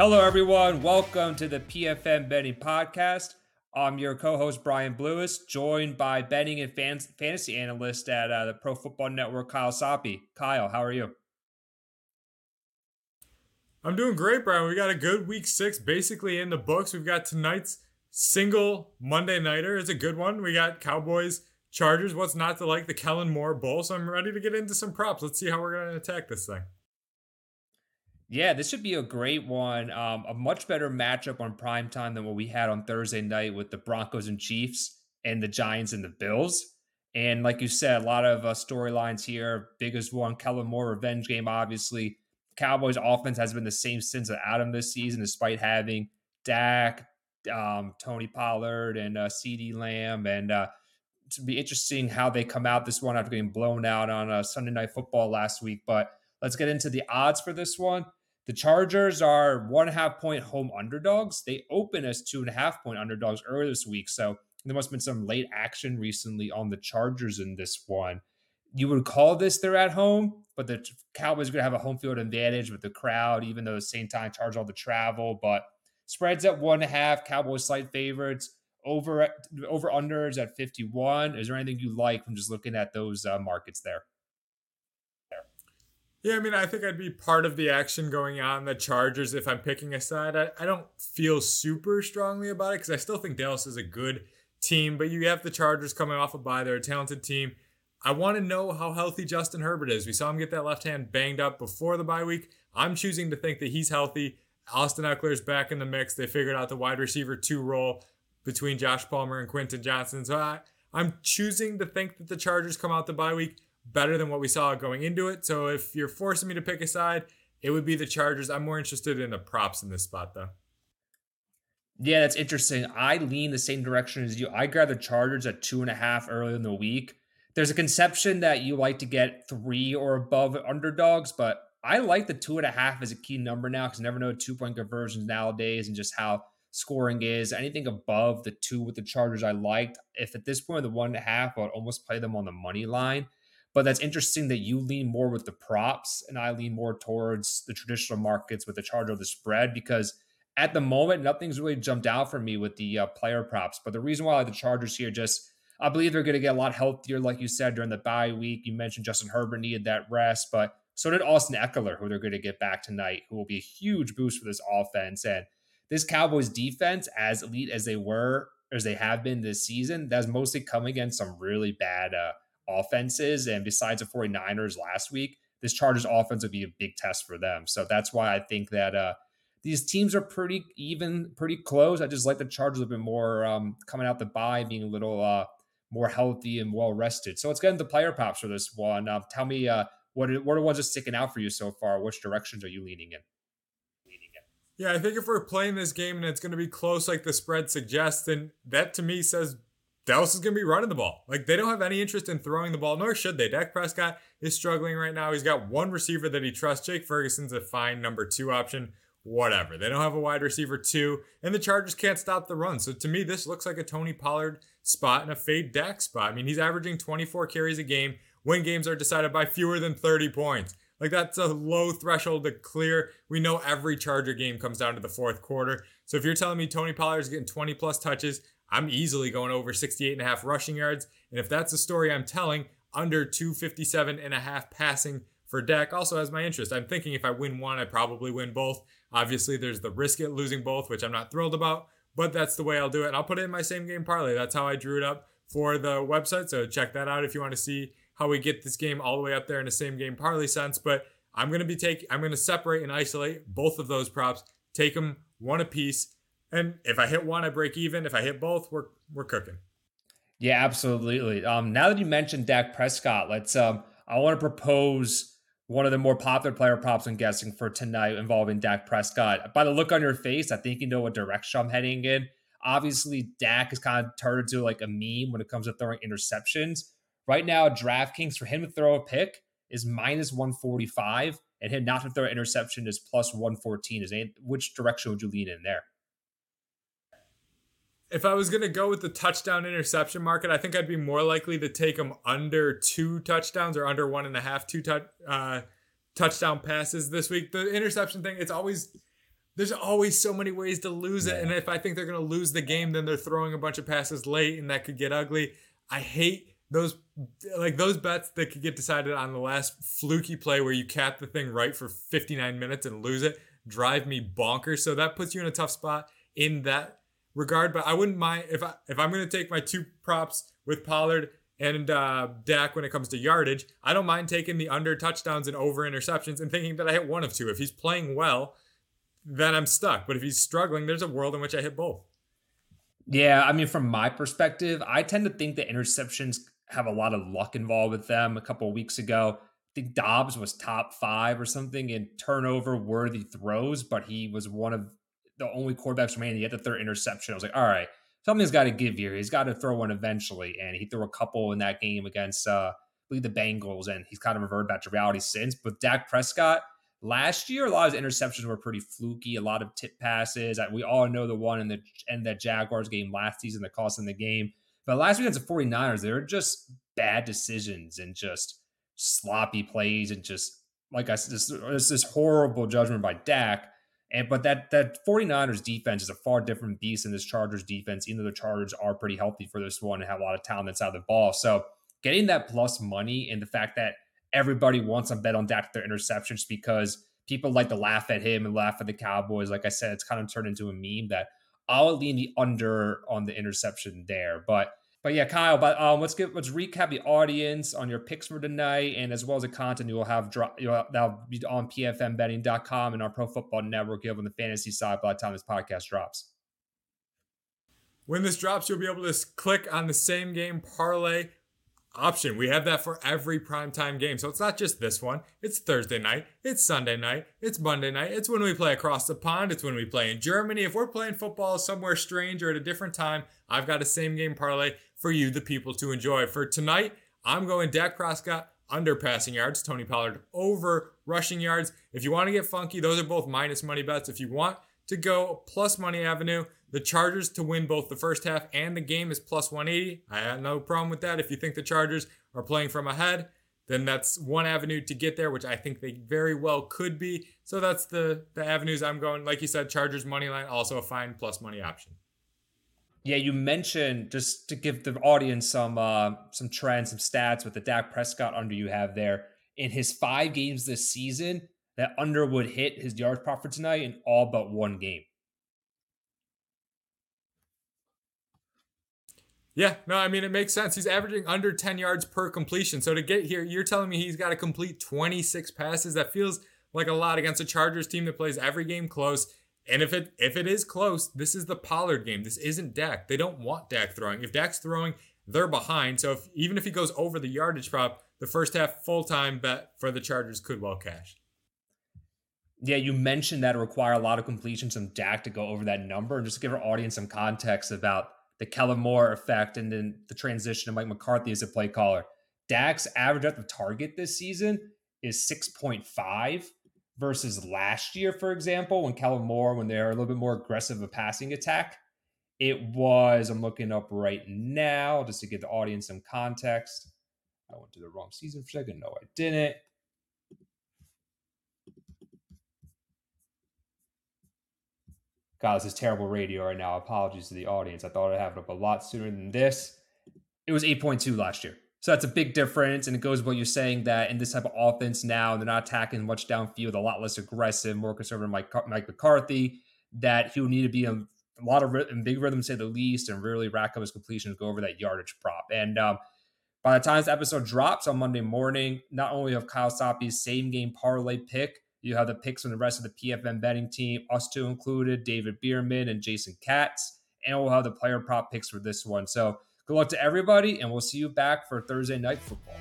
Hello, everyone. Welcome to the PFN Betting Podcast. I'm your co-host Brian Blewis, joined by betting and fans, fantasy analyst at uh, the Pro Football Network, Kyle Soppe. Kyle, how are you? I'm doing great, Brian. We got a good week six basically in the books. We've got tonight's single Monday nighter. It's a good one. We got Cowboys, Chargers. What's not to like? The Kellen Moore Bowl. So I'm ready to get into some props. Let's see how we're going to attack this thing. Yeah, this should be a great one. Um, a much better matchup on prime time than what we had on Thursday night with the Broncos and Chiefs and the Giants and the Bills. And like you said, a lot of uh, storylines here. Biggest one, Kellen Moore revenge game, obviously. Cowboys offense has been the same since Adam this season, despite having Dak, um, Tony Pollard, and uh, CeeDee Lamb. And uh, to be interesting how they come out this one after getting blown out on uh, Sunday Night Football last week. But let's get into the odds for this one. The Chargers are one and a half point home underdogs. They open as two and a half point underdogs earlier this week. So there must have been some late action recently on the Chargers in this one. You would call this they're at home, but the Cowboys are going to have a home field advantage with the crowd, even though at the same time charge all the travel. But spreads at one and a half, Cowboys slight favorites. Over over unders at 51. Is there anything you like from just looking at those uh, markets there? Yeah, I mean, I think I'd be part of the action going on the Chargers if I'm picking a side. I, I don't feel super strongly about it because I still think Dallas is a good team, but you have the Chargers coming off a bye. They're a talented team. I want to know how healthy Justin Herbert is. We saw him get that left hand banged up before the bye week. I'm choosing to think that he's healthy. Austin Ekeler's back in the mix. They figured out the wide receiver two role between Josh Palmer and Quentin Johnston. So I, I'm choosing to think that the Chargers come out the bye week better than what we saw going into it. So if you're forcing me to pick a side, it would be the Chargers. I'm more interested in the props in this spot though. Yeah, that's interesting. I lean the same direction as you. I grab the Chargers at two and a half early in the week. There's a conception that you like to get three or above underdogs, but I like the two and a half as a key number now because never know two point conversions nowadays and just how scoring is. Anything above the two with the Chargers, I liked. If at this point the one and a half, I would almost play them on the money line. But that's interesting that you lean more with the props and I lean more towards the traditional markets with the charge of the spread because at the moment, nothing's really jumped out for me with the uh, player props. But the reason why like the Chargers here, just I believe they're going to get a lot healthier, like you said, during the bye week. You mentioned Justin Herbert needed that rest, but so did Austin Ekeler, who they're going to get back tonight, who will be a huge boost for this offense. And this Cowboys defense, as elite as they were, as they have been this season, that's mostly coming against some really bad uh, offenses. And besides the 49ers last week, this Chargers offense would be a big test for them. So that's why I think that uh, these teams are pretty even, pretty close. I just like the Chargers a bit more um, coming out the bye, being a little uh, more healthy and well rested. So let's get into player props for this one. Uh, tell me uh, what are, what are ones that sticking out for you so far? Which directions are you leaning in? Yeah, I think if we're playing this game and it's going to be close, like the spread suggests, then that to me says Dallas is going to be running the ball. Like they don't have any interest in throwing the ball, nor should they. Dak Prescott is struggling right now. He's got one receiver that he trusts. Jake Ferguson's a fine number two option. Whatever. They don't have a wide receiver two, and the Chargers can't stop the run. So to me, this looks like a Tony Pollard spot and a fade Dak spot. I mean, he's averaging 24 carries a game when games are decided by fewer than 30 points. Like that's a low threshold to clear. We know every Charger game comes down to the fourth quarter. So if you're telling me Tony Pollard is getting 20 plus touches, I'm easily going over 68 and a half rushing yards. And if that's the story I'm telling, under 257 and a half passing for Dak also has my interest. I'm thinking if I win one, I probably win both. Obviously, there's the risk at losing both, which I'm not thrilled about, but that's the way I'll do it. And I'll put it in my same game parlay. That's how I drew it up for the website. So check that out if you want to see how we get this game all the way up there in the same game parlay sense. But I'm going to be taking, I'm going to separate and isolate both of those props, take them one a piece and if I hit one, I break even. If I hit both, we're we're cooking. Yeah, absolutely. Um, now that you mentioned Dak Prescott, let's um, I want to propose one of the more popular player props I'm guessing for tonight involving Dak Prescott. By the look on your face, I think you know what direction I'm heading in. Obviously, Dak is kind of turned into like a meme when it comes to throwing interceptions. Right now, DraftKings for him to throw a pick is minus 145, and him not to throw an interception is plus 114. Is any, which direction would you lean in there? If I was going to go with the touchdown interception market, I think I'd be more likely to take them under two touchdowns or under one and a half two touch, uh, touchdown passes this week. The interception thing, it's always there's always so many ways to lose it. And if I think they're going to lose the game, then they're throwing a bunch of passes late and that could get ugly. I hate those like those bets that could get decided on the last fluky play where you cap the thing right for 59 minutes and lose it drive me bonkers. So that puts you in a tough spot in that regard. But I wouldn't mind if I if I'm gonna take my two props with Pollard and uh, Dak when it comes to yardage. I don't mind taking the under touchdowns and over interceptions and thinking that I hit one of two. If he's playing well, then I'm stuck. But if he's struggling, there's a world in which I hit both. Yeah, I mean, from my perspective, I tend to think that interceptions have a lot of luck involved with them. A couple of weeks ago, I think Dobbs was top five or something in turnover worthy throws, but he was one of the only quarterbacks remaining. He had the third interception. I was like, all right, something's got to give here. He's got to throw one eventually. And he threw a couple in that game against uh, the Bengals, and he's kind of reverted back to reality since. But Dak Prescott, last year, a lot of his interceptions were pretty fluky, a lot of tip passes. We all know the one in the end that Jaguars game last season that cost him the game. But last week against the 49ers, they were just bad decisions and just sloppy plays and just like I said, this, this horrible judgment by Dak. And but that that 49ers defense is a far different beast than this Chargers defense, even though the Chargers are pretty healthy for this one and have a lot of talent inside of the ball. So getting that plus money and the fact that everybody wants to bet on Dak their interceptions because people like to laugh at him and laugh at the Cowboys. Like I said, it's kind of turned into a meme that I'll lean the under on the interception there. But but yeah, Kyle. But um, let's get let's recap the audience on your picks for tonight, and as well as the content you will have drop. You'll that'll be on pfnbetting.com and our Pro Football Network. You'll on the fantasy side by the time this podcast drops. When this drops, you'll be able to click on the same game parlay option. We have that for every primetime game. So it's not just this one. It's Thursday night. It's Sunday night. It's Monday night. It's when we play across the pond. It's when we play in Germany. If we're playing football somewhere strange or at a different time, I've got a same game parlay for you, the people, to enjoy. For tonight, I'm going Dak Prescott under passing yards, Tony Pollard over rushing yards. If you want to get funky, those are both minus money bets. If you want to go plus money avenue, the Chargers to win both the first half and the game is plus 180. I have no problem with that. If you think the Chargers are playing from ahead, then that's one avenue to get there, which I think they very well could be. So that's the the avenues I'm going. Like you said, Chargers money line, also a fine plus money option. Yeah, you mentioned just to give the audience some uh, some trends, some stats with the Dak Prescott under you have there. In his five games this season, that under would hit his yards prop for tonight in all but one game. Yeah, no, I mean, it makes sense. He's averaging under 10 yards per completion. So to get here, you're telling me he's got to complete 26 passes. That feels like a lot against a Chargers team that plays every game close. And if it if it is close, this is the Pollard game. This isn't Dak. They don't want Dak throwing. If Dak's throwing, they're behind. So if even if he goes over the yardage prop, the first half full time bet for the Chargers could well cash. Yeah, you mentioned that require a lot of completions from Dak to go over that number, and just give our audience some context about the Kellen Moore effect and then the transition to Mike McCarthy as a play caller. Dak's average at the target this season is 6.5 versus last year, for example, when Kellen Moore, when they're a little bit more aggressive of a passing attack, it was, I'm looking up right now just to give the audience some context. I went to the wrong season for a second. No, I didn't. God, this is terrible radio right now. Apologies to the audience. I thought I'd have it up a lot sooner than this. It was 8.2 last year. So that's a big difference. And it goes what you're saying that in this type of offense now, they're not attacking much downfield, a lot less aggressive, more conservative Mike, Mike McCarthy, that he will need to be in a lot of in big rhythm, say the least, and really rack up his completions, go over that yardage prop. And um, by the time this episode drops on Monday morning, not only of Kyle Soppe's same game parlay pick, you have the picks from the rest of the PFN betting team, us two included, David Bierman and Jason Katz. And we'll have the player prop picks for this one. So good luck to everybody, and we'll see you back for Thursday night football.